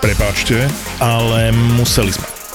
Prepáčte, ale museli sme.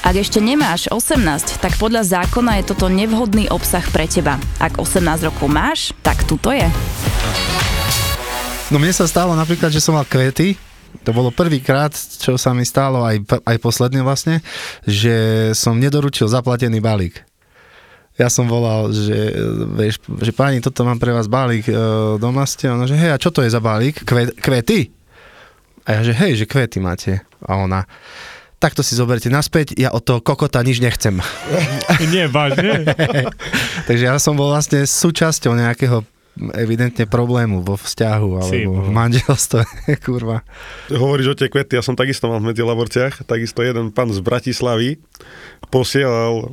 Ak ešte nemáš 18, tak podľa zákona je toto nevhodný obsah pre teba. Ak 18 rokov máš, tak tuto je. No mne sa stalo napríklad, že som mal kvety, to bolo prvýkrát, čo sa mi stalo aj, aj posledný vlastne, že som nedoručil zaplatený balík. Ja som volal, že, vieš, že pani, toto mám pre vás balík e, doma ste, ona, že hej, a čo to je za balík? Kve, kvety? A ja, že hej, že kvety máte. A ona, takto si zoberte naspäť, ja od toho kokota nič nechcem. Nie, vážne? Takže ja som bol vlastne súčasťou nejakého evidentne problému vo vzťahu alebo v manželstve, kurva. Hovoríš o tie kvety, ja som takisto mal v Medzilaborciach, takisto jeden pán z Bratislavy posielal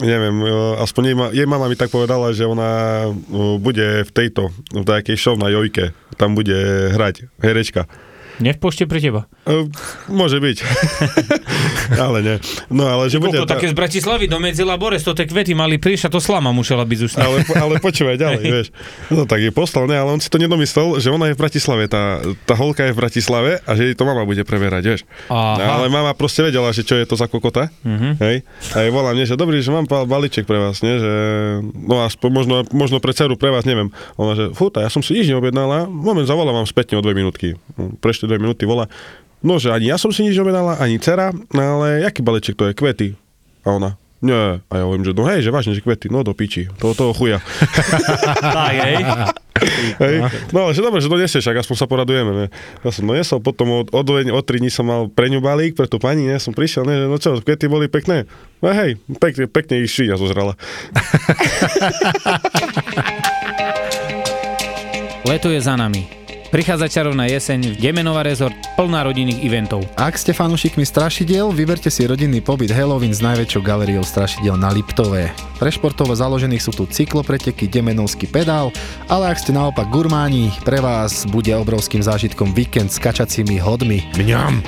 neviem, e, aspoň jej, ma, jej mama mi tak povedala, že ona e, bude v tejto, v takej show na Jojke, tam bude hrať herečka. Nie v pošte pre teba? Uh, môže byť. ale nie. No ale že bude... Ta... také z Bratislavy do Medzilabores, to tie kvety mali prísť a to slama musela byť už. Ale, ale počúvaj ďalej, vieš. No tak je poslal, ne, ale on si to nedomyslel, že ona je v Bratislave, tá, tá holka je v Bratislave a že jej to mama bude preberať, vieš. Aha. No, ale mama proste vedela, že čo je to za kokota. Mhm. Hej. A jej volá mne, že dobrý, že mám balíček pre vás, nie? Že, no aspoň možno, možno pre dceru pre vás, neviem. Ona, že fúta, ja som si nič neobjednala, moment, zavolám vám spätne o dve minútky. No, Prešli dve minúty, volá. No, že ani ja som si nič neobjednala, ani dcera, ale aký balíček to je? Kvety. A ona, nie. A ja hovorím, že no hej, že vážne, že kvety, no do piči, to, toho chuja. Tak, hej. hej. No ale že dobre, že to nesieš, ak aspoň sa poradujeme. Ne? Ja som donesol, potom od, od, od 3 dní som mal pre ňu balík, pre tú pani, ne? som prišiel, ne? no čo, kvety boli pekné. No hej, pekne, pekne ich švíňa zozrala. Leto je za nami. Prichádza čarovná jeseň, Demenová rezort, plná rodinných eventov. Ak ste fanúšikmi strašidiel, vyberte si rodinný pobyt Halloween s najväčšou galériou strašidiel na Liptové. Pre športovo založených sú tu cyklopreteky, Demenovský pedál, ale ak ste naopak gurmáni, pre vás bude obrovským zážitkom víkend s kačacími hodmi. Mňam!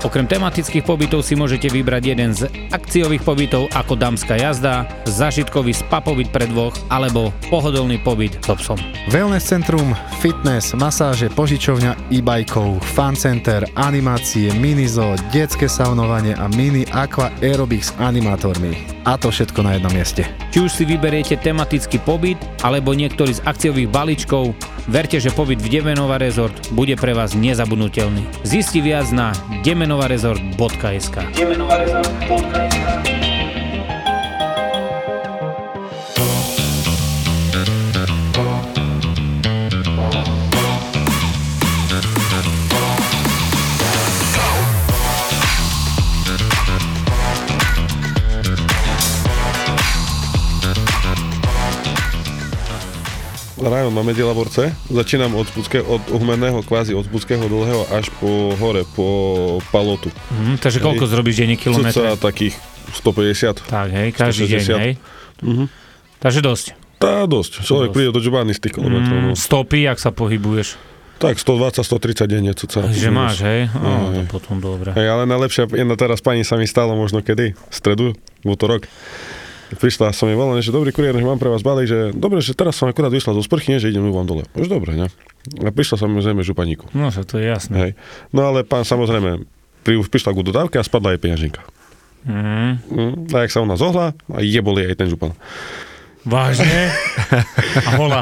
Okrem tematických pobytov si môžete vybrať jeden z akciových pobytov ako dámska jazda, zážitkový spa pobyt pre dvoch alebo pohodlný pobyt so psom. Wellness centrum, fitness, masáže, požičovňa e-bajkov, fan center, animácie, minizo, detské saunovanie a mini aqua aerobics s animátormi. A to všetko na jednom mieste. Či už si vyberiete tematický pobyt alebo niektorý z akciových balíčkov, verte, že pobyt v Demenova Resort bude pre vás nezabudnutelný. Zisti viac na demenovarezort.sk Rajon na Medilaborce, začínam od, Spudské, od Uhmenného, kvázi od Spudského dlhého až po hore, po Palotu. Mhm, takže koľko zrobíš denne Cca kilometrov? takých 150. Tak, hej, každý deň, 160. hej. Mhm. Takže dosť. Tá dosť. Človek Dosť. príde do džubány z tých kilometrov. Mm, no. stopy, ak sa pohybuješ. Tak 120-130 denne. Cca. Že máš, hej? Hej. No, to potom dobre. Hej, ale najlepšia jedna teraz pani sa mi stalo možno kedy? V stredu, v útorok. Prišla som jej volala, že dobrý kuriér, že mám pre vás balík, že dobre, že teraz som akurát vyšla zo sprchy, nie, že idem vám dole. Už dobre, ne? A prišla samozrejme županíku. No, že to je jasné. Hej. No ale pán samozrejme pri, prišla ku dodávke a spadla jej peňaženka. Mm, Mm, a jak sa ona zohla, a jebol jej aj ten župan. vážne? A hola.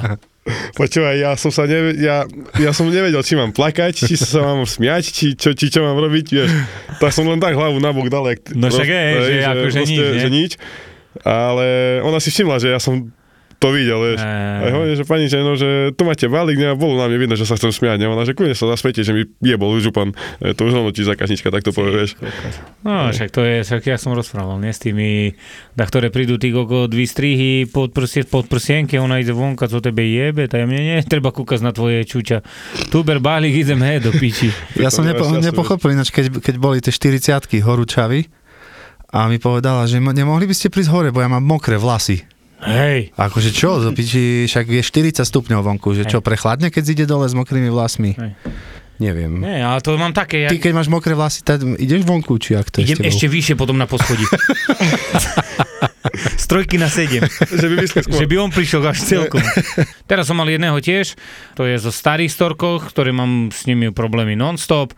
Počúvaj, ja som sa neve, ja, ja som nevedel, či mám plakať, či sa mám smiať, či čo, či čo mám robiť, vieš. Tak som len tak hlavu nabok dal, jak, No však hej, že akože nič, nie? že nič. Ale ona si všimla, že ja som to videl, vieš. Ej. A hovorím, že pani, že, no, že tu máte balík, ne, bolo na mne vidno, že sa chcem smiať, ne, ona, že kľudne sa zasmiete, že mi jebol župan, e, to už len ti zákaznička takto povie, vieš. No, však to je, však ja som rozprával, nie s tými, da ktoré prídu tí koko dvi strihy pod, prsie, pod prsienky, ona ide vonka, co tebe jebe, tak mne nie treba kúkať na tvoje čuča. Tuber balík, idem he do piči. Ja som nepo, nepochopil, ináč keď, keď boli tie 40 horúčavy a mi povedala, že mo- nemohli by ste prísť hore, bo ja mám mokré vlasy. Hej. Akože čo, do piči, však je 40 stupňov vonku, že čo, prechladne, keď ide dole s mokrými vlasmi? Hej. Neviem. Nie, ale to mám také, ja Ty keď máš mokré vlasy, tak ideš vonku, či ak to idem ešte vyššie potom na poschodí. Z trojky na sedem. že by. Že by on prišiel až celkom. Teraz som mal jedného tiež, to je zo starých storkoch, ktoré mám s nimi problémy non-stop.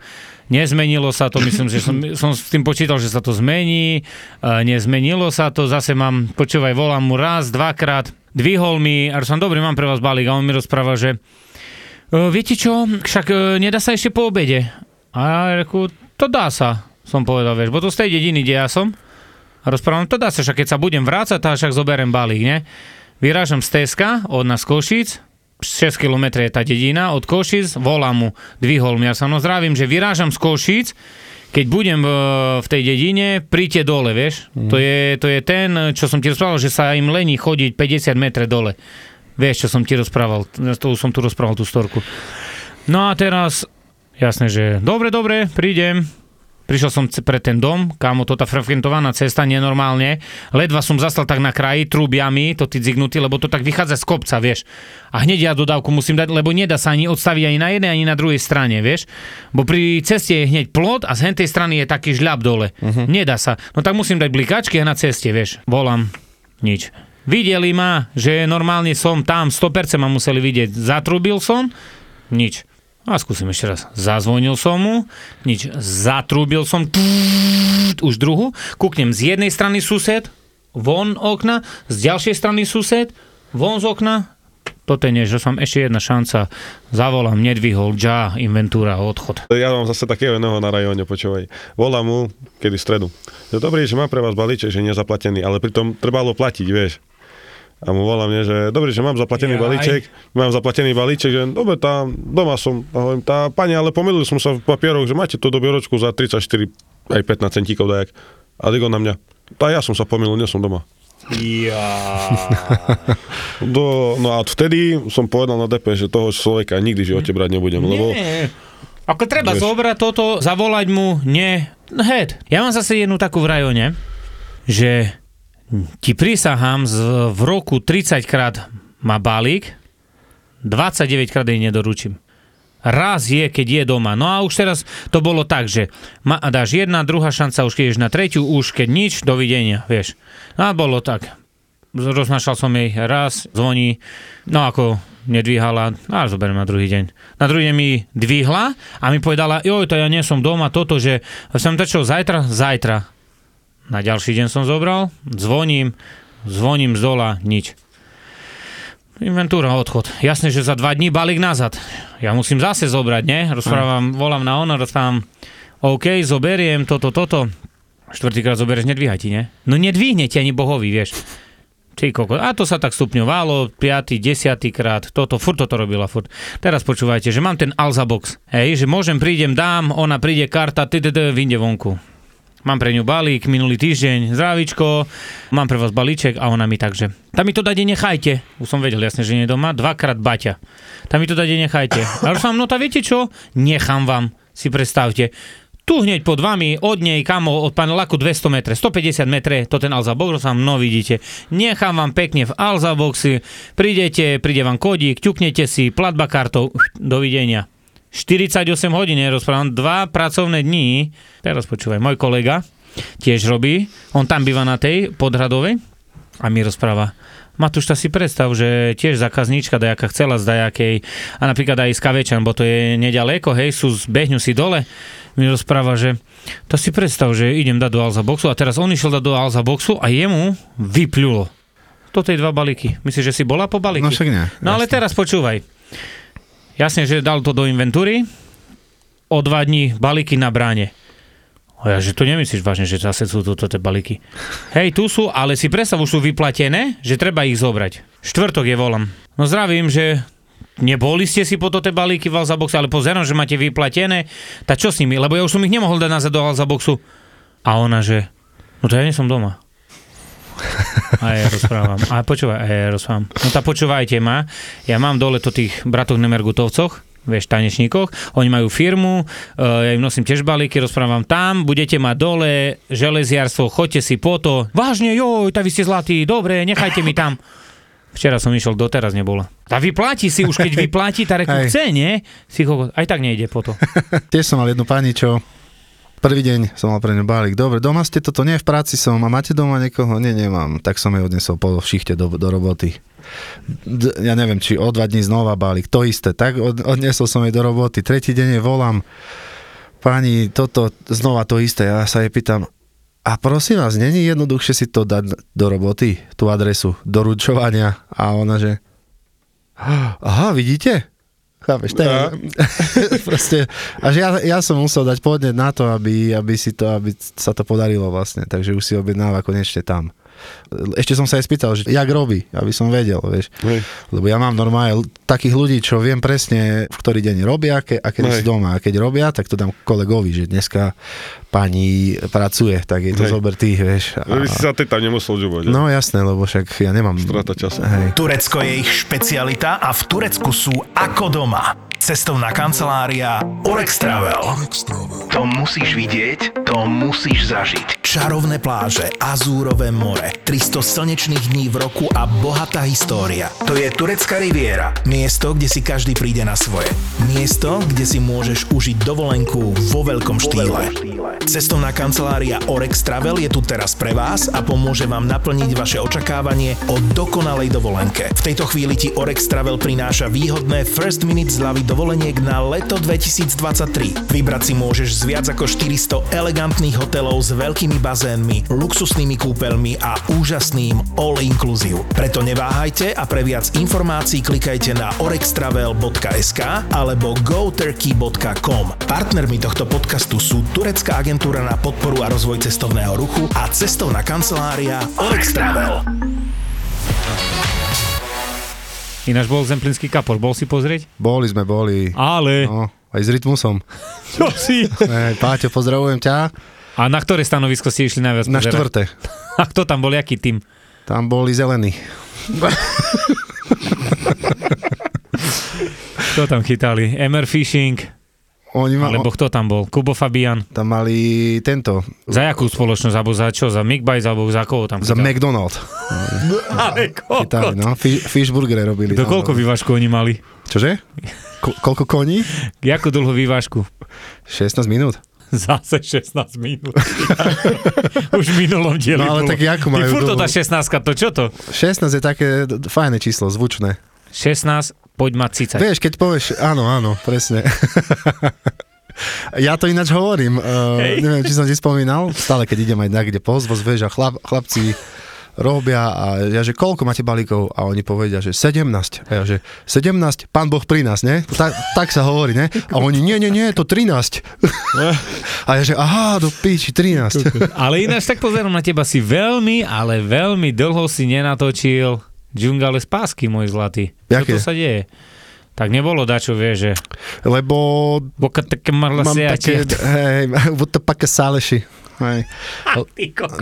Nezmenilo sa to, myslím, že som, som s tým počítal, že sa to zmení. Uh, nezmenilo sa to, zase mám, počúvaj, volám mu raz, dvakrát, dvihol mi, a som dobrý, mám pre vás balík a on mi rozpráva, že viete čo, však uh, nedá sa ešte po obede. A ja reku, to dá sa, som povedal, vieš, bo to z tej dediny, kde ja som. A rozprávam, to dá sa, však keď sa budem vrácať, tak však zoberiem balík, ne? Vyrážam z Teska od nás Košic, 6 km je tá dedina, od Košic, volám mu, dvihol mi, ja sa mnou zdravím, že vyrážam z Košic, keď budem v, v tej dedine, príďte dole, vieš? Mm. To, je, to je ten, čo som ti rozprával, že sa im lení chodiť 50 metre dole. Vieš, čo som ti rozprával, to som tu rozprával tú storku. No a teraz, jasné, že dobre, dobre, prídem, Prišiel som pre ten dom, kámo, to tá frekventovaná cesta nenormálne. Ledva som zastal tak na kraji, trúbiami, to ty zignutý, lebo to tak vychádza z kopca, vieš. A hneď ja dodávku musím dať, lebo nedá sa ani odstaviť ani na jednej, ani na druhej strane, vieš. Bo pri ceste je hneď plot a z hentej strany je taký žľab dole. Uh-huh. Nedá sa. No tak musím dať blikačky a na ceste, vieš. Volám, nič. Videli ma, že normálne som tam, 100% ma museli vidieť. Zatrúbil som, nič. A skúsim ešte raz. Zazvonil som mu, nič. Zatrúbil som, tút, už druhu. Kúknem z jednej strany sused, von okna, z ďalšej strany sused, von z okna. Toto je niečo, som ešte jedna šanca. Zavolám, nedvihol, dža, inventúra, odchod. Ja mám zase takého jedného na rajóne, počúvaj. Volám mu, kedy stredu. Že dobrý, že mám pre vás balíček, že nie je zaplatený, ale pritom trebalo platiť, vieš. A mu volá mne, že dobrý, že mám zaplatený Jaj. balíček, mám zaplatený balíček, že dobre, tá, doma som, a hovorím, tá pani, ale pomýlil som sa v papieroch, že máte tú dobieročku za 34, aj 15 centíkov dajak. A Digo na mňa, tá ja som sa pomýlil, nie som doma. Ja. Do, no a vtedy som povedal na DP, že toho človeka nikdy v živote brať nebudem, lebo Nie. Ako treba Vieš. zobrať toto, zavolať mu, nie. Head. Ja mám zase jednu takú v rajone, že ti prisahám z, v roku 30 krát má balík, 29 krát jej nedoručím. Raz je, keď je doma. No a už teraz to bolo tak, že ma, dáš jedna, druhá šanca, už keď ješ na tretiu, už keď nič, dovidenia, vieš. No a bolo tak. Roznášal som jej raz, zvoní, no ako nedvíhala, a zoberiem na druhý deň. Na druhý deň mi dvihla a mi povedala, joj, to ja nie som doma, toto, že som to zajtra? Zajtra. Na ďalší deň som zobral, zvoním, zvoním z dola, nič. Inventúra, odchod. Jasne, že za dva dní balík nazad. Ja musím zase zobrať, ne? Rozprávam, volám na ono, rozprávam, OK, zoberiem toto, toto. Štvrtýkrát zoberieš, nedvíhaj ti, ne? No nedvihne ti ani bohovi, vieš. Ty koko. A to sa tak stupňovalo, 5., 10. krát, toto, furt toto robila, furt. Teraz počúvajte, že mám ten Alza box, hej, že môžem, prídem, dám, ona príde, karta, ty, ty, ty, vyjde vonku. Mám pre ňu balík minulý týždeň, zdravíčko, mám pre vás balíček a ona mi takže. Tam mi to dade nechajte. Už som vedel jasne, že nie doma. Dvakrát baťa. Tam mi to dade nechajte. A už vám, no tá viete čo? Nechám vám, si predstavte. Tu hneď pod vami, od nej, kamo, od pána Laku 200 metre, 150 metre, to ten Alza Box, vám no vidíte. Nechám vám pekne v Alza Boxy, prídete, príde vám kodík, ťuknete si, platba kartou, dovidenia. 48 hodín, ja rozprávam, dva pracovné dní. Teraz počúvaj, môj kolega tiež robí, on tam býva na tej podhradovej a mi rozpráva, Matúš, ta si predstav, že tiež zákazníčka dajaká chcela z dajakej, a napríklad aj z Kavečan, bo to je nedaleko, hej, sú, zbehnú si dole, mi rozpráva, že to si predstav, že idem dať do Alza Boxu a teraz on išiel dať do Alza Boxu a jemu vypľulo. Toto je dva balíky. Myslíš, že si bola po balíky? No však nie. No ale jasne. teraz počúvaj. Jasne, že dal to do inventúry, o dva dní balíky na bráne. A ja, že to nemyslíš vážne, že zase sú tu tie balíky. Hej, tu sú, ale si predstav, už sú vyplatené, že treba ich zobrať. Štvrtok je volám. No zdravím, že neboli ste si po tie balíky v Alzaboxe, ale pozerám, že máte vyplatené. Tak čo s nimi? Lebo ja už som ich nemohol dať nazad do Alzaboxu. A ona, že no to ja nie som doma. A ja rozprávam. A počúvaj, a ja rozprávam. No tak počúvajte ma, ja mám dole to tých bratoch Nemergutovcoch, vieš, tanečníkoch, oni majú firmu, uh, ja im nosím tiež balíky, rozprávam tam, budete mať dole železiarstvo, choďte si po to. Vážne, joj, tak vy ste zlatí, dobre, nechajte mi tam. Včera som išiel, doteraz nebola. A vypláti si, už keď vypláti, tak reku chce, nie? Si ho, aj tak nejde po to. Tiež som mal jednu pani, čo prvý deň som mal pre ňu balík. Dobre, doma ste toto, nie, v práci som. A máte doma niekoho? Nie, nemám. Tak som jej odnesol po šichte do, do roboty. D- ja neviem, či o dva dní znova balík. To isté. Tak od, odnesol som jej do roboty. Tretí deň jej volám. Pani, toto, znova to isté. Ja sa jej pýtam, a prosím vás, není jednoduchšie si to dať do roboty, tú adresu, doručovania? A ona, že aha, vidíte? Chápeš, to je, Ja. proste, až ja, ja som musel dať podnet na to, aby, aby, si to, aby sa to podarilo vlastne, takže už si objednáva konečne tam. Ešte som sa aj spýtal, že jak robí, aby som vedel, vieš. Hej. Lebo ja mám normálne takých ľudí, čo viem presne, v ktorý deň robia ke, a kedy Hej. sú doma. A keď robia, tak to dám kolegovi, že dneska pani pracuje, tak jej to Hej. zober ty, vieš. Aby si sa ty tam nemusel žubať. No jasné, lebo však ja nemám... Strata času. Hej. Turecko je ich špecialita a v Turecku sú ako doma. Cestovná kancelária Orex Travel. To musíš vidieť, to musíš zažiť. Čarovné pláže, azúrové more, 300 slnečných dní v roku a bohatá história. To je Turecká riviera. Miesto, kde si každý príde na svoje. Miesto, kde si môžeš užiť dovolenku vo veľkom štýle. Cestovná kancelária Orex Travel je tu teraz pre vás a pomôže vám naplniť vaše očakávanie o dokonalej dovolenke. V tejto chvíli ti Orex Travel prináša výhodné first minute zľavy dovoleniek na leto 2023. Vybrať si môžeš z viac ako 400 elegantných hotelov s veľkými bazénmi, luxusnými kúpeľmi a úžasným all-inclusive. Preto neváhajte a pre viac informácií klikajte na orextravel.sk alebo goturkey.com. Partnermi tohto podcastu sú Turecká agentúra na podporu a rozvoj cestovného ruchu a cestovná kancelária Orex Travel. Ináč bol Zemplínsky kapor, bol si pozrieť? Boli sme, boli. Ale, No, aj s rytmusom. čo si? Hej, Páťo, pozdravujem ťa. A na ktoré stanovisko ste išli najviac Na pozerať? štvrté. A kto tam bol, aký tým? Tam boli zelení. Kto tam chytali? MR Fishing, Oni ma, alebo kto tam bol? Kubo Fabian. tam mali tento, Za jakú spoločnosť, alebo za čo? Za Migbajs, alebo za koho tam za? McDonald. Ale Chytali, koľko? no. Fish, robili. Do koľko vývažku oni mali? Čože? Ko- koľko koní? Jakú dlhú vývažku? 16 minút. Zase 16 minút. Už v minulom dieli No ale bolo. tak Ty majú furt to tá 16 to čo to? 16 je také fajné číslo, zvučné. 16, poď mať 30. Vieš, keď povieš, áno, áno, presne. Ja to ináč hovorím, uh, neviem, či som ti spomínal, stále keď idem aj niekde pozvoz, vieš, a chlap, chlapci robia a ja, že koľko máte balíkov? A oni povedia, že 17. A ja, že 17, pán Boh pri nás, ne? Tak, tak sa hovorí, ne? A oni, nie, nie, nie, to 13. A ja, že aha, do píči, 13. Ale ináč tak pozerám na teba, si veľmi, ale veľmi dlho si nenatočil džungale z pásky, môj zlatý. Jaké? Čo to sa deje? Tak nebolo dačo, vieš, že Lebo boka také marla mám také, hej, to paké sáleši. Hej.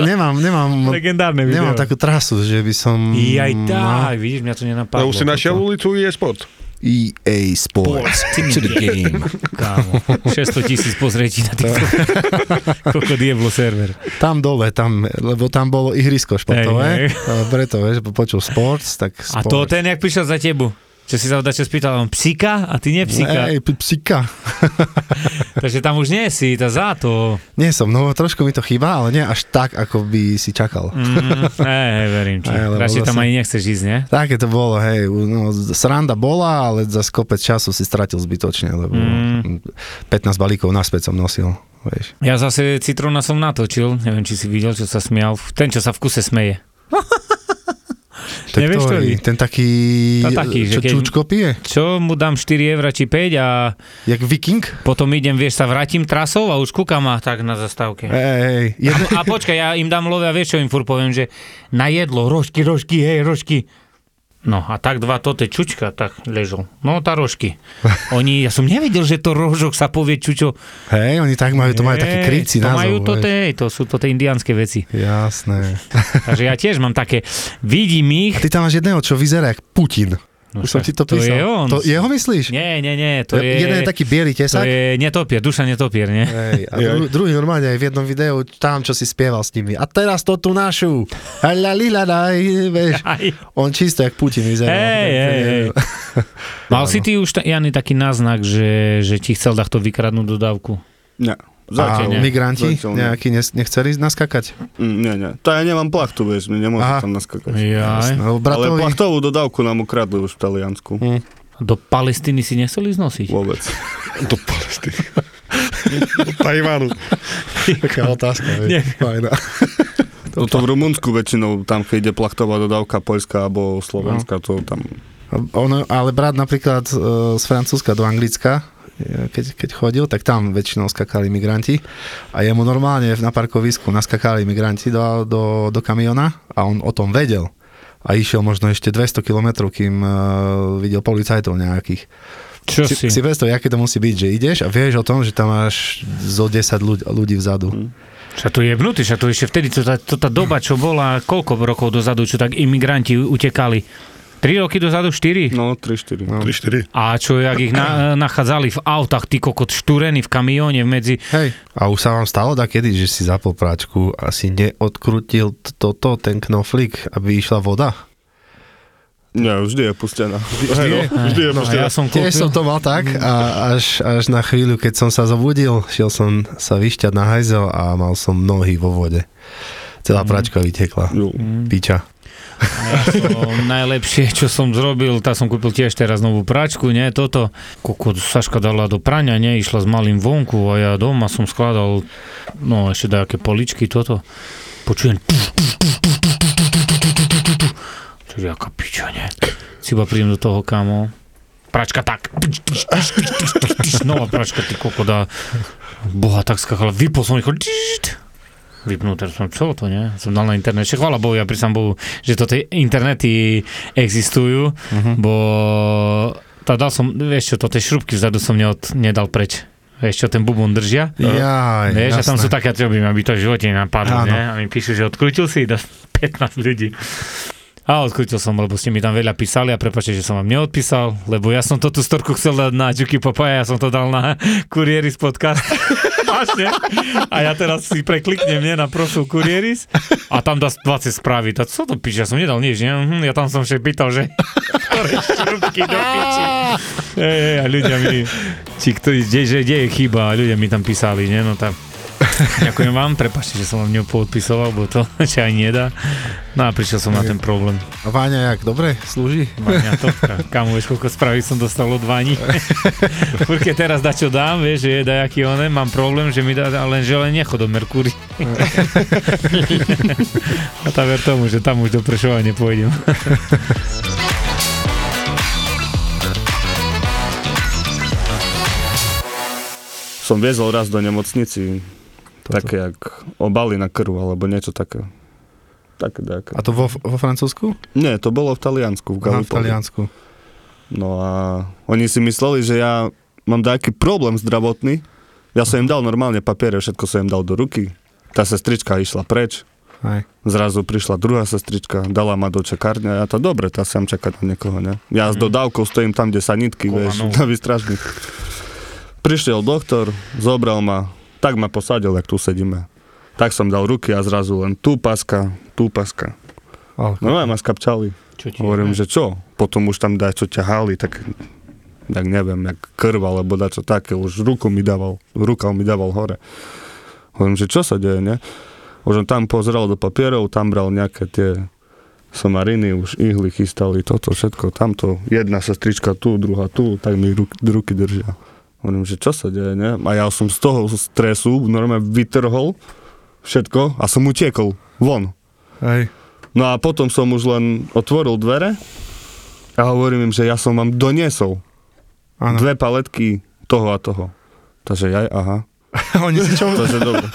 Nemám, nemám, Legendárne video. nemám takú trasu, že by som... Jaj no, tak, vidíš, mňa to nenapadlo. už si našiel ulicu EA Sport. EA Sports. To the game. Kámo, 600 tisíc pozretí na týchto. Koľko dieblo server. Tam dole, tam, lebo tam bolo ihrisko športové. Hej. a Preto, vieš, počul sports, tak A sports. to ten, jak prišiel za tebu. Čo si sa dačo spýtal, on psika a ty nie psika. Ej, p- psika. Takže tam už nie si, tá za to. Nie som, no trošku mi to chýba, ale nie až tak, ako by si čakal. Mm, hej, hej, verím ti. Radšej tam zase- ani nechceš ísť, nie? Také to bolo, hej, no, sranda bola, ale za kopec času si stratil zbytočne, lebo Mm. 15 balíkov naspäť som nosil, vieš. Ja zase Citrona som natočil, neviem, či si videl, čo sa smial. Ten, čo sa v kuse smeje. Tak Nevieš, ktorý? ktorý? Ten taký, Tá taký, čo čučko pije? Čo mu dám 4 eur či 5 a Jak viking? potom idem, vieš, sa vrátim trasou a už kúkam a tak na zastávke. Ej, ej, jedne, A počkaj, ja im dám love a vieš, čo im furt poviem, že na jedlo, rožky, rožky, hej, rožky. No a tak dva tote čučka tak ležal. No tá rožky. Oni, ja som nevedel, že to rožok sa povie čučo. hej, oni tak majú, to majú také Hej, krycí To názov. majú to, hej, to sú to tie indiánske veci. Jasné. Takže ja tiež mám také, vidím ich. A ty tam máš jedného, čo vyzerá jak Putin. No Už som ti to to písal. je on. To jeho myslíš? Nie, nie, nie, to je... Jeden je taký biely to tesak. je netopier, duša netopier, nie? Hej, a dru, druhý normálne aj v jednom videu tam, čo si spieval s nimi. A teraz to tu našu. Halaliladaj, vieš. Aj. On čisto jak Putin vyzerá. Hej, hej, hej. Mal si ty už, Jany, taký náznak, že, že ti chcel takto vykradnúť dodávku? Nie. A Zatiaľ nie. migranti Zatiaľ nie. nejakí nechceli naskakať? Mm, nie, nie. To ja nemám plachtu, vieš, nemôžem Aha. tam naskakať. Jaj. Lebo Ale plachtovú dodávku nám ukradli už v Taliansku. Hm. Do Palestíny si nechceli znosiť? Vôbec. Do Palestíny. Do Tajvanu. Taká otázka. Vieš. Fajná. Toto v Rumunsku väčšinou, tam keď ide plachtová dodávka Poľska alebo Slovenska, to tam... Ono, ale brat napríklad e, z Francúzska do Anglicka, keď, keď chodil, tak tam väčšinou skakali migranti a jemu normálne na parkovisku naskakali migranti do, do, do kamiona a on o tom vedel a išiel možno ešte 200 km, kým uh, videl policajtov nejakých. Čo Si, si? predstav, aké to musí byť, že ideš a vieš o tom, že tam máš zo 10 ľudí, ľudí vzadu. Však to je jebnutý, však to ešte vtedy, to tá, to tá doba, čo bola, koľko rokov dozadu, čo tak imigranti utekali? 3 roky dozadu, 4? No, 3-4. No. 3-4. A čo, jak ich na, nachádzali v autách, ty kokot štúrený v kamióne medzi... Hej. A už sa vám stalo da kedy, že si zapol práčku a si neodkrutil toto, ten knoflík, aby išla voda? Nie, vždy je pustená. Hej, no, vždy je No, ja som Tiež som to mal tak a až, až na chvíľu, keď som sa zobudil, šiel som sa vyšťať na hajzel a mal som nohy vo vode. Celá práčka vytekla. Jo. Piča. Som najlepšie, čo som zrobil, tá som kúpil tiež teraz novú práčku, nie, toto, kokot Saška dala do prania, nie, išla s malým vonku a ja doma som skladal, no ešte nejaké poličky, toto, počujem, čiže aká piča, nie, si iba prídem do toho, kamo, pračka tak, nová pračka, ty kokot a boha, tak skakala, vypol som vypnuté, som, čo to, nie? Som dal na internet, však chvála Bohu, ja prísam Bohu, že to tie internety existujú, uh-huh. bo tá dal som, vieš čo, to tie šrubky vzadu som neod, nedal preč. Vieš čo, ten bubon držia. Jaj, Vieš, a tam jasné. sú také, čo by ma by to v živote napadlo, Áno. nie? A mi píšu, že odkrútil si, dá 15 ľudí. A odkrútil som, lebo ste mi tam veľa písali a prepáčte, že som vám neodpísal, lebo ja som to tú storku chcel dať na Juki Papaja, ja som to dal na Kurieris podcast. Vážne. A ja teraz si prekliknem nie, na profil Kurieris a tam dá 20 správy. Tak co to píše? Ja som nedal nič, nie? Mhm, ja tam som však pýtal, že ktoré šrubky do piči. Hej, hej, a ľudia mi, či kto, kde, kde je chyba, a ľudia mi tam písali, nie? No tak Ďakujem vám, prepačte, že som vám nepoodpisoval, bo to sa aj nedá. No a prišiel som na ten problém. A Váňa, jak dobre slúži? Váňa topka. Kamu, vieš, koľko spraví som dostal od Váni? Furke teraz da čo dám, vieš, že je dajaký oné, mám problém, že mi dá, len že len nechod do Merkúry. a tá ver tomu, že tam už do Prešova nepôjdem. Som viezol raz do nemocnici také, jak obaly na krv, alebo niečo také. Také, také. A to vo, vo Francúzsku? Nie, to bolo v Taliansku, v Aha, v Galipoli. Taliansku. No a oni si mysleli, že ja mám nejaký problém zdravotný. Ja som im dal normálne papiere, všetko som im dal do ruky. Tá sestrička išla preč. Aj. Zrazu prišla druhá sestrička, dala ma do čakárne a ja to dobre, tá sem čakať na niekoho, ne? Ja s dodávkou stojím tam, kde sa nitky, vieš, Kovanou. na výstražných. Prišiel doktor, zobral ma, tak ma posadil, jak tu sedíme. Tak som dal ruky a zrazu len tú paska, tú paska. Oh, No a ma skapčali. Čo ti Hovorím, že čo? Potom už tam dá čo ťahali, tak tak neviem, jak krv alebo dačo také, už ruku mi dával, ruka mi dával hore. Hovorím, že čo sa deje, ne? Už on tam pozrel do papierov, tam bral nejaké tie somariny, už ihly chystali, toto všetko, tamto, jedna sestrička tu, druhá tu, tak mi ruky, ruky držia. Hovorím, že čo sa deje, ne? A ja som z toho stresu normálne vytrhol všetko a som utiekol von. Hej. No a potom som už len otvoril dvere a hovorím im, že ja som vám doniesol Áno. dve paletky toho a toho. Takže ja, aha. Oni si čo... Takže dobre.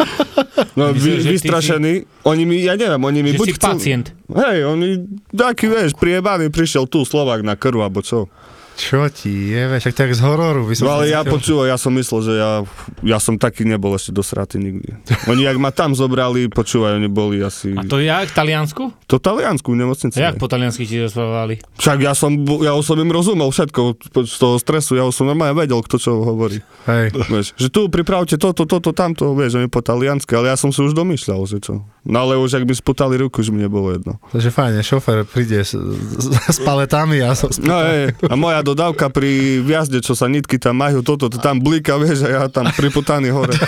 No, Myslíš, vy, že ty vystrašení, oni mi, ja neviem, oni mi Že buď si pacient. Hej, oni, taký, vieš, priebaný, prišiel tu Slovák na krv, alebo čo. Čo ti je, vieš, ak tak z hororu by som No ale ja počúval, ja som myslel, že ja, ja som taký nebol ešte dosratý nikdy. Oni, jak ma tam zobrali, počúvaj, oni boli asi... A to jak, Taliansku? To taliansku v nemocnici. Jak po taliansky ti rozprávali? Však ja som, ja som im rozumel všetko z toho stresu, ja som normálne vedel, kto čo hovorí. Hej. Vieš, že tu pripravte toto, toto, tamto, vieš, oni po taliansky, ale ja som si už domýšľal, že čo. No ale už ak by sputali ruku, už mi nebolo jedno. Takže fajne, šofer príde s, s, s paletami a so, No hej, a moja dodávka pri viazde, čo sa nitky tam majú, toto, to tam blíka, vieš, a ja tam priputaný hore.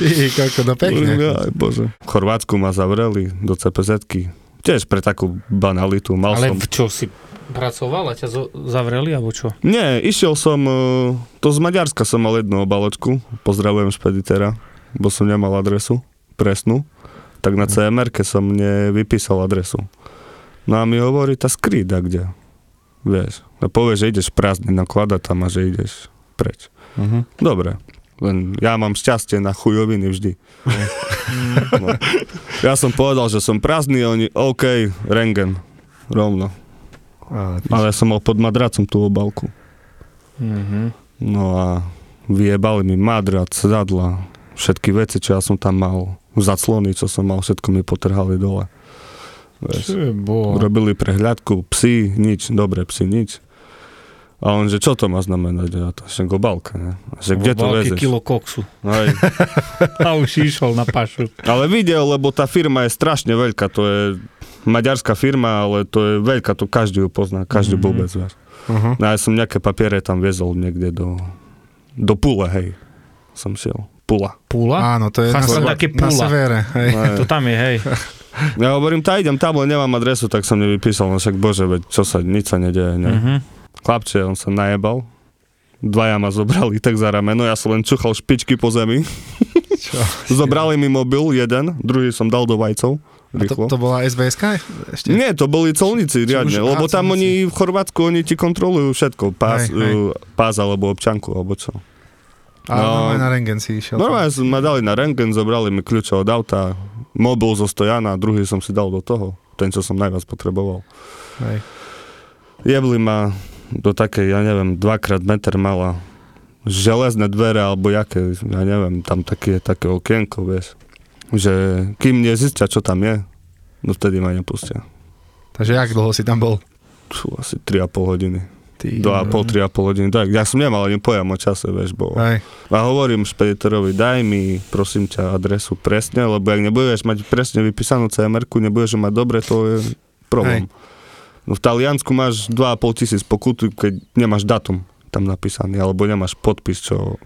ty, koľko, no pekne. Aj, bože. V Chorvátsku ma zavreli do CPZ-ky. Tiež pre takú banalitu. Mal Ale som... v čo si pracoval a ťa zo- zavreli, alebo čo? Nie, išiel som, e, to z Maďarska som mal jednu obaločku, pozdravujem špeditera, bo som nemal adresu presnú, tak na cmr som mne vypísal adresu. No a mi hovorí, tá skryda kde? Vieš, a povie, že ideš prázdne nakladať tam a že ideš preč. Mhm. Dobre, len ja mám šťastie na chujoviny vždy. No. Ja som povedal, že som prázdny oni, OK, rengen, rovno. Ale, Ale som mal pod madracom tú obalku. Mhm. No a vyjebali mi madrac, zadla, všetky veci, čo ja som tam mal, zaclony, čo som mal, všetko mi potrhali dole. Robili prehľadku, psi, nič, dobre, psi, nič. A on, že čo to má znamenať? Ja to však obalka, ne? A že kde to vezeš? kilo koksu. Hej. A už išiel na pašu. Ale videl, lebo tá firma je strašne veľká, to je maďarská firma, ale to je veľká, to každý ju pozná, každý Mhm. blbec, vieš. uh-huh. No ja som nejaké papiere tam viezol niekde do, do Pule, hej. Som šiel. Pula. Púla? Áno, to je na, Chaslo sever, také na pula. severe. Hej. Hej. To tam je, hej. Ja hovorím, tá idem tam, ale nemám adresu, tak som nevypísal, no však bože, veď čo sa, nič sa nedeje, ne? Mhm. Chlapče, on sa najebal, dvaja ma zobrali tak za rameno, ja som len čuchal špičky po zemi. Čo? Zobrali mi mobil, jeden, druhý som dal do vajcov, A to, rýchlo. to bola SBS? Ešte? Nie, to boli colníci, riadne, už- lebo tam colníci. oni v Chorvátsku, oni ti kontrolujú všetko, pás, Hej, hej. uh, pás alebo občanku, alebo čo. Ale No. normálne na rengen si išiel. Normálne ma dali na rengen, zobrali mi kľúče od auta, mobil zo stojana, druhý som si dal do toho, ten, čo som najviac potreboval. Hej. Jebli ma do takej, ja neviem, dvakrát meter mala železné dvere, alebo jaké, ja neviem, tam také, také okienko, vieš. Že kým nezistia, čo tam je, no vtedy ma nepustia. Takže jak dlho si tam bol? Sú asi 3,5 hodiny. Ty, 2,5, 3,5 hodiny. Tak, ja som nemal ani pojem o čase, vieš, bo... Hej. A hovorím špeditorovi, daj mi, prosím ťa, adresu presne, lebo ak nebudeš mať presne vypísanú cmr nebudeš mať dobre, to je problém. No v Taliansku máš 2,5 tisíc pokutu, keď nemáš datum tam napísaný, alebo nemáš podpis, čo...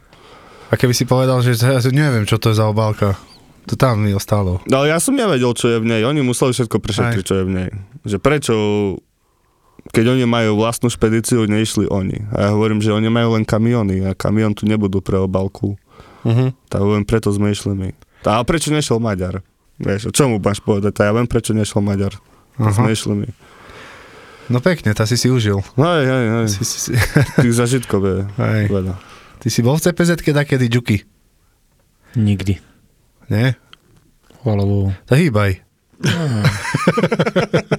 A keby si povedal, že neviem, čo to je za obálka, to tam mi ostalo. No ale ja som nevedel, čo je v nej. Oni museli všetko prešetriť, Aj. čo je v nej. Že prečo, keď oni majú vlastnú špedíciu, neišli oni. A ja hovorím, že oni majú len kamiony a kamión tu nebudú pre obálku. Uh-huh. Tak hovorím, preto sme išli my. A prečo nešiel Maďar? Vieš, o čomu máš povedať? A ja viem, prečo nešiel Maďar. Aha. sme išli my. No pekne, tá si si užil. Hej, hej, hej. Si, si, si. Tých zažitkov je Hej. veľa. Ty si bol v CPZ takedy Juky, Nikdy. nie? Chvála Bohu. Tak hýbaj.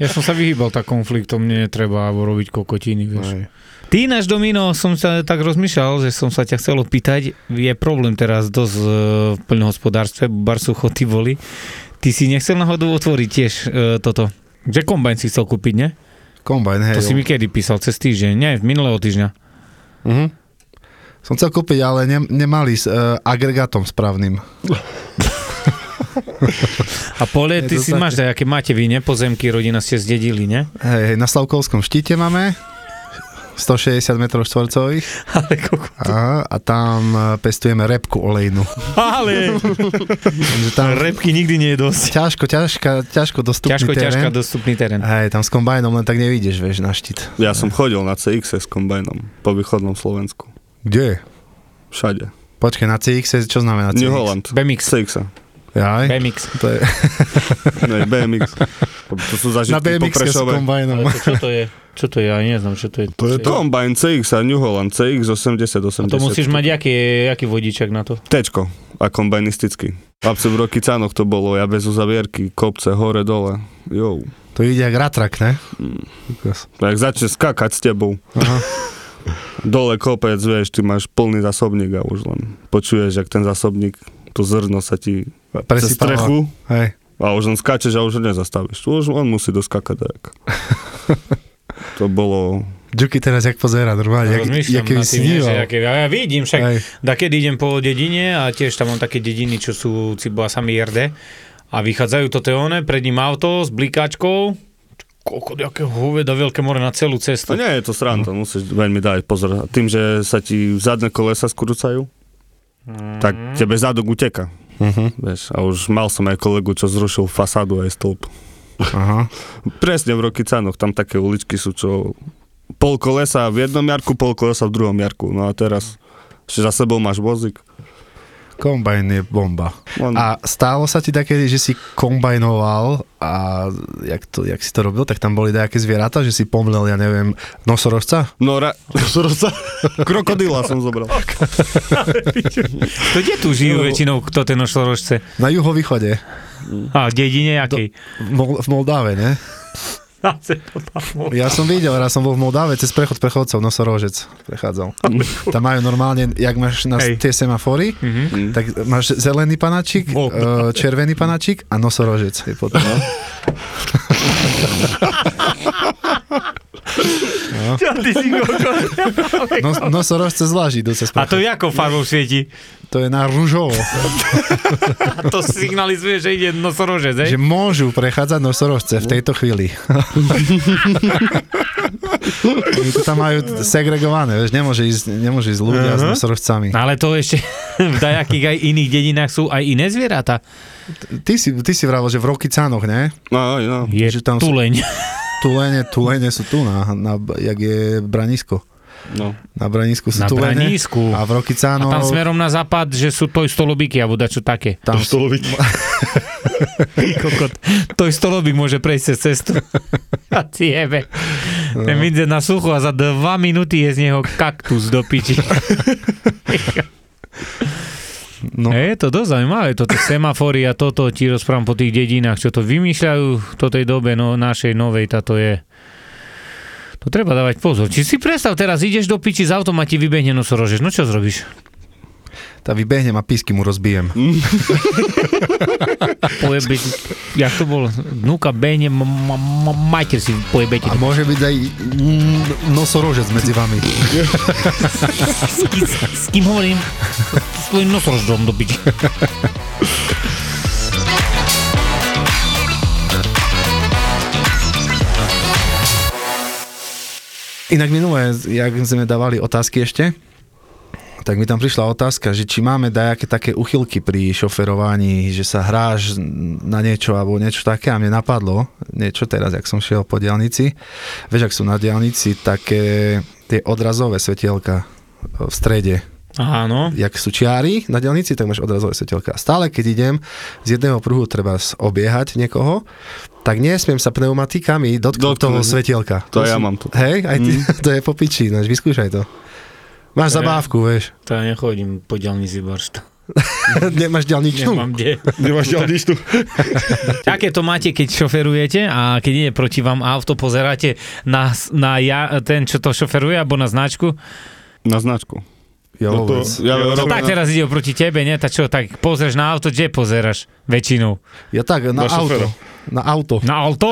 Ja som sa vyhýbal tak konfliktom, mne netreba robiť kokotiny, vieš. Hej. Ty náš Domino, som sa tak rozmýšľal, že som sa ťa chcel opýtať, je problém teraz dosť e, v plnohospodárstve, bar sucho, ty boli. Ty si nechcel náhodou otvoriť tiež e, toto, že kombajn si chcel kúpiť, ne? Kombajn, hej. To si mi kedy písal, cez týždeň, nie, minulého týždňa. Uh-huh. Som chcel kúpiť, ale ne, nemali s uh, agregátom správnym. A pole, Je ty si také. máš aké máte vy, ne? Pozemky, rodina ste zdedili, ne? Hej, na Slavkovskom štíte máme 160 m štvorcových Ale koko. a, a tam eh, pestujeme repku olejnú. Ale tam repky nikdy nie je dosť. ťažko, ťažko, ťažko dostupný Ťažko, terén. ťažko dostupný terén. Hej, tam s kombajnom len tak nevidíš, vieš, na štít. Ja som chodil na CX s kombajnom po východnom Slovensku. Kde? Všade. Počkaj, na CX, čo znamená CX? New Holland. BMX. CX. Jaj, BMX. to je, Ne, BMX. To sú na zažitky po BMX s Prešove. kombajnom. Ale to, čo to je? Čo to je? Ja neznám, čo to je. To je? Combine CX a New Holland CX 8080. To musíš mať aký, aký vodičak na to? Tečko a kombajnistický. Chlapci v Rokycánoch to bolo, ja bez uzavierky, kopce, hore, dole. Jo. To ide jak ratrak, ne? Tak začne skakať s tebou. Aha. Dole kopec, vieš, ty máš plný zásobník a už len počuješ, jak ten zásobník, to zrno sa ti cez strechu Hej. a už len skáčeš a už ho nezastavíš. Už on musí doskakať. Tak. to bolo... Juki teraz jak pozera, normálne, jak, Rozmýšľam jak keby aké, ja, ja vidím, však Hej. da keď idem po dedine a tiež tam mám také dediny, čo sú Ciboa Samierde a vychádzajú to teóne, pred ním auto s blikáčkou, koľko jakého hoveda, veľké more na celú To cestu. nie je to sranda, musíš veľmi dať pozor. Tým, že sa ti zadné kolesa skrúcajú, tak tebe zadok uteka. Uh-huh. Vieš, a už mal som aj kolegu, čo zrušil fasádu aj stĺp. Aha. Presne v Rokycanoch, tam také uličky sú, čo pol kolesa v jednom jarku, pol kolesa v druhom jarku. No a teraz ešte za sebou máš vozík. Kombajn je bomba. On, A stálo sa ti také, že si kombajnoval a jak, to, jak si to robil, tak tam boli nejaké zvieratá, že si pomlel, ja neviem, nosorožca? no ra- krokodila som zobral. To kde tu žijú väčšinou, kto ten nošlorožce? Na juhovýchode, A dedine akej? v, Mol- v Moldáve, ne? Ja som videl, raz som bol v Moldáve, cez prechod prechodcov, nosorožec prechádzal. Tam majú normálne, jak máš na Hej. tie semafory, Mhm. tak máš zelený panačik, Bol. e, červený panačik a nosorožec je potom. No? Čo ty si No, nosorožce zvlášť idú cez A to jakou farbou svieti? To je na rúžovo. To signalizuje, že ide nosorožec, že hej? môžu prechádzať nosorožce v tejto chvíli. Oni to tam majú segregované, vieš, nemôže ísť, nemôže ísť ľudia s Aha. nosorožcami. No ale to ešte v dajakých aj iných dedinách sú aj iné zvieratá. Ty si, ty si vravel, že v Rokycánoch, ne? No, no. Je Že tam sú- tuleň. Tulene, tulene sú tu, na, na, jak je Branisko. no. Na Branisku sú Na tulene. Branísku. A v A Rokycánoch... tam smerom na západ, že sú toj stolobíky, alebo dačo také. tam To stoloviť. Ty kokot. Toj stolobík môže prejsť cez cestu. A ti jebe. Ten ide na sucho a za dva minúty je z neho kaktus do piči. No. Je to dosť zaujímavé, toto semafory a toto ti rozprávam po tých dedinách, čo to vymýšľajú v tej dobe no, našej novej, táto je... To treba dávať pozor. Či si predstav, teraz ideš do piči z autom a ti vybehne nosorožec. No čo zrobíš? Tá vybehnem a písky mu rozbijem. Pojebe, jak to bolo? Vnúka behne, m- m- m- majter si pojebete. A môže byť aj mm, nosorožec medzi vami. S, kým- s kým hovorím? S tvojim nosoroždom do piči. Inak minulé, jak sme dávali otázky ešte, tak mi tam prišla otázka, že či máme dajaké také uchylky pri šoferovaní, že sa hráš na niečo alebo niečo také a mne napadlo niečo teraz, jak som šiel po diálnici. Vieš, ak sú na diálnici také tie odrazové svetielka v strede, Áno. jak sú čiary na diálnici, tak máš odrazové svetelka. Stále, keď idem z jedného pruhu treba obiehať niekoho, tak nesmiem sa pneumatikami dotknúť Dotknúť, toho svetielka. To ja mám to. Hej, aj ty, to je po piči, no, vyskúšaj to. Máš To je- zabávku, vieš. To ja nechodím po diálnici baršta. Nemáš ďalničnú. Nemám kde. Nemáš ďalničnú. Aké to máte, keď šoferujete a keď ide proti vám auto, pozeráte na, na ja, ten, čo to šoferuje, alebo na značku? Na značku. Ja No to-. Ja, Ja ja, No tak teraz ide proti tebe, nie? Tak čo, tak pozrieš na auto, kde pozeráš väčšinou? Ja tak, na, Na šoféra. Na auto. Na auto?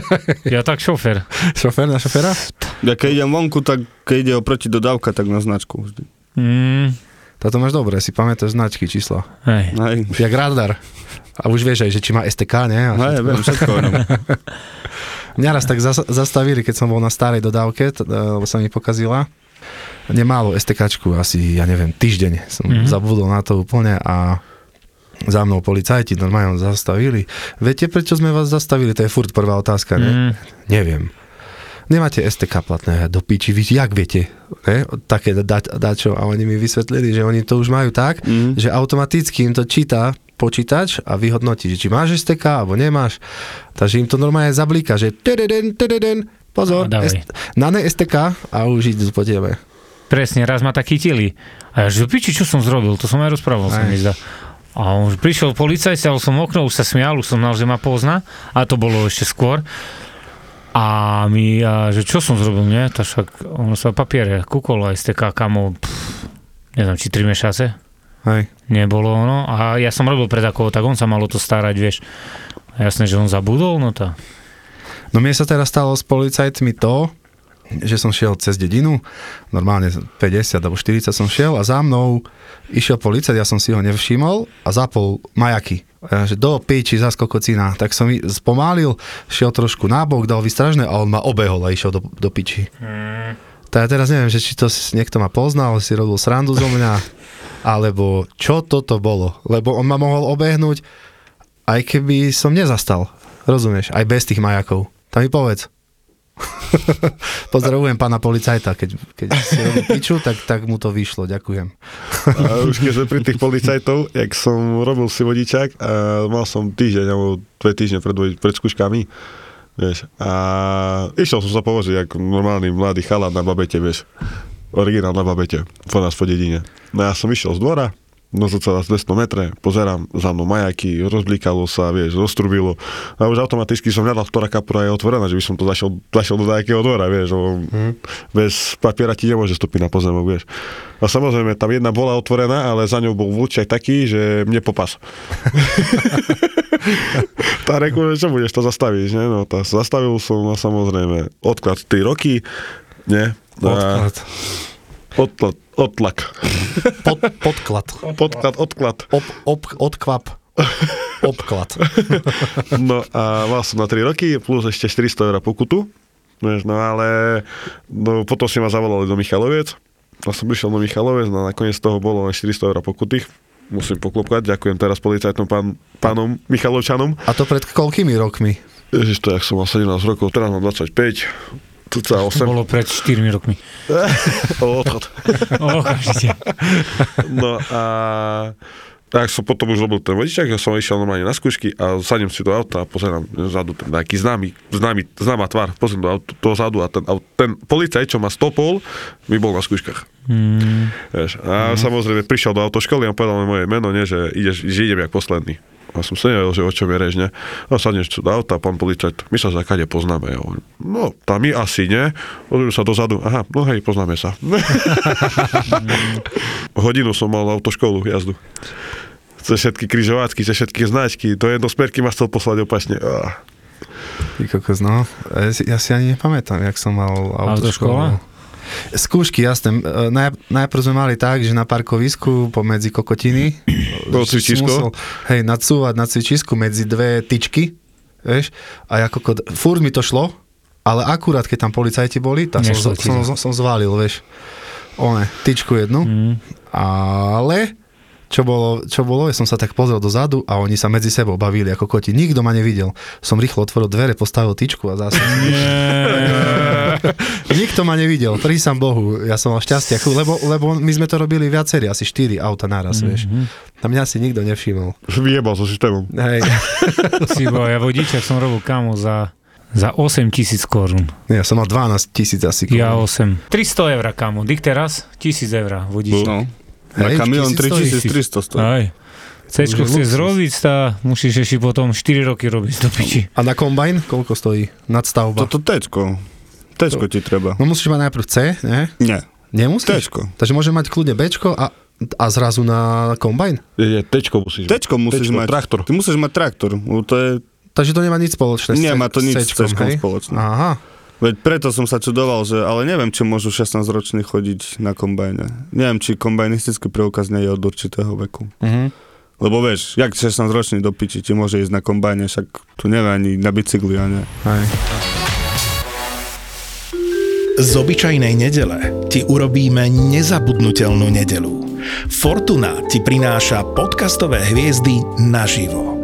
ja tak šofer. Šofér na šoféra? ja keď idem vonku, tak keď ide oproti dodávka, tak na značku vždy. Mm, Táto máš dobre, si pamätáš značky, čísla. hej. Hej. Jak radar. A už vieš aj, že či má STK, nie? A Hej, viem, všetko viem. Mňa raz tak zas- zastavili, keď som bol na starej dodávke, t- lebo sa mi pokazila. Nemálo STKčku, asi, ja neviem, týždeň som Mhm. mm-hmm. zabudol na to úplne a za mnou policajti normálne zastavili. Viete, prečo sme vás zastavili? To je furt prvá otázka, ne? Mm, Neviem. Nemáte STK platné do piči, vy jak viete? Ne? Také dačo a oni mi vysvetlili, že oni to už majú tak, Mhm. že automaticky im to číta počítač a vyhodnotí, že či máš STK alebo nemáš. Takže im to normálne zablíka, že tededen, tededen, pozor, No. S- na ne STK a už idú po tebe. Presne, raz ma tak chytili. A ja, že piči, čo som zrobil, to som aj rozprával, sa Aj. mi zdá. A už prišiel policajt, stiahol som okno, už sa smial, už som znal, že ma pozná. A to bolo ešte skôr. A mi, a, že čo som zrobil, nie? To však, ono sa papiere, kúkol aj STK, kamo, pff, neviem, či 3 mešace Hej. nebolo ono. A ja som robil pred ako, tak on sa mal o to starať, vieš. A jasné, že on zabudol, no to. No mne sa teraz stalo s policajtmi to, že som šiel cez dedinu, normálne 50 alebo 40 som šiel a za mnou išiel policajt, ja som si ho nevšimol a zapol majaky. Že do piči, zas kokocina. Tak som spomalil, šiel trošku nábok, dal vystražné a on ma obehol a išiel do, do piči. Tak ja teraz neviem, že či to niekto ma poznal, si robil srandu zo mňa, alebo čo toto bolo. Lebo on ma mohol obehnúť, aj keby som nezastal. Rozumieš? Aj bez tých majakov. Tam mi povedz. Pozdravujem pána policajta, keď, keď si robí piču, tak, tak mu to vyšlo, ďakujem. A už keď sme pri tých policajtov, jak som robil si vodičák a mal som týždeň alebo dve týždne pred, pred skúškami, vieš, a išiel som sa povoziť ako normálny mladý chalán na babete, vieš, originál na babete, po nás po dedine. No ja som išiel z dvora, no za celá 200 metre, pozerám za mnou majaky, rozblíkalo sa, vieš, roztrubilo a už automaticky som hľadal, ktorá kapura je otvorená, že by som to zašiel, zašiel do nejakého dvora, vieš, lebo bez papiera ti nemôže stúpiť na pozemok, vieš. A samozrejme, tam jedna bola otvorená, ale za ňou bol vlček taký, že mne popas. tá reku, že čo budeš to zastaviť, ne? No, tá, zastavil som a samozrejme odklad 3 roky, nie? No a Odklad, odtlak. Pod, podklad. Podklad, odklad. Ob, ob, odkvap. Obklad. No a mal som na 3 roky, plus ešte 400 eur pokutu. No ale no, potom si ma zavolali do Michaloviec. A som prišiel do Michaloviec, no a nakoniec toho bolo len 400 eur pokuty. Musím poklopkať, ďakujem teraz policajtom pán, pánom Michalovčanom. A to pred koľkými rokmi? Ježiš, to jak som mal 17 rokov, teraz mám 25, 8, Bolo pred 4 rokmi. odchod. Okamžite. No a tak som potom už robil ten vodičák, ja som išiel normálne na skúšky a sadím si do auta a pozerám zadu ten nejaký známy, známy, známa tvár, pozriem do auta, toho zadu a ten, ten policajt, čo ma stopol, mi bol na skúškach. Mm, Vieš, a samozrejme prišiel do autoškoly a povedal mi moje meno, nie, že, ideš, že idem jak posledný. A som sa nevedel, že o čom je reč, ne? A sadneš do auta, pán policajt, my sa za kade poznáme. Ja hovorím, no, tam my asi, nie? Pozriem sa dozadu, aha, no hej, poznáme sa. Hodinu som mal autoškolu jazdu. Cez všetky križovatky, cez všetky značky, do jednosmerky ma chcel poslať opačne. Ah. Ty kokos, no. Ja si, ja si ani nepamätám, jak som mal autoškolu. Autoškola? Skúšky, jasné. E, Naj, najprv sme mali tak, že na parkovisku pomedzi kokotiny Bolo že si cvičisko? musel, hej, nadsúvať na cvičisku medzi dve tyčky, vieš, a ja kokot, furt mi to šlo, ale akurát, keď tam policajti boli, tak som, som, som, som zvalil, vieš. One, tyčku jednu, mm. ale čo bolo, čo bolo, ja som sa tak pozrel dozadu a oni sa medzi sebou bavili ako koti. Nikto ma nevidel. Som rýchlo otvoril dvere, postavil tyčku a zase... Nikto ma nevidel, prísam Bohu, ja som mal šťastie, lebo, lebo my sme to robili viacerí, asi 4 auta naraz, vieš. A mňa si nikto nevšimol. Vyjebal so systémom. Hej, Si bol, ja vodičak som robil kamo za, za 8 tisíc korún. ja som mal 12 tisíc asi. Ja korún. 8. 300 eur, kamo. Dik teraz 1000 eur vodičak. No. Na Hej, kamión 1300 3300 stojí. Aj. Cečko chceš zrobiť, tá musíš ešte potom 4 roky robiť do piči. A na kombajn koľko stojí? Nadstavba. Toto tečko. Tečko ti treba. No musíš mať najprv C, ne? Nie. Nemusíš? Tečko. Takže môže mať kľudne Bčko a, a zrazu na kombajn? Je, je, tečko musíš. Tečko musíš Tečko, mať. traktor. Ty musíš mať traktor. To je, Takže to nemá nič spoločné s nemá to nič s spoločné. Aha. Veď preto som sa čudoval, že ale neviem, či môžu 16-roční chodiť na kombajne. Neviem, či kombajnistický preukaz nie je od určitého veku. Mhm. Lebo vieš, jak 16-ročný do piči ti môže ísť na kombajne, však tu nevie ani na bicykli, a. Hej. Z obyčajnej nedele ti urobíme nezabudnutelnú nedelu. Fortuna ti prináša podcastové hviezdy naživo.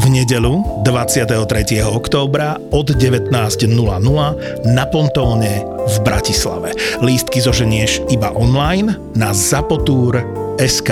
V nedelu 23. októbra od 19.00 na Pontóne v Bratislave. Lístky zoženieš iba online na zapotur.sk.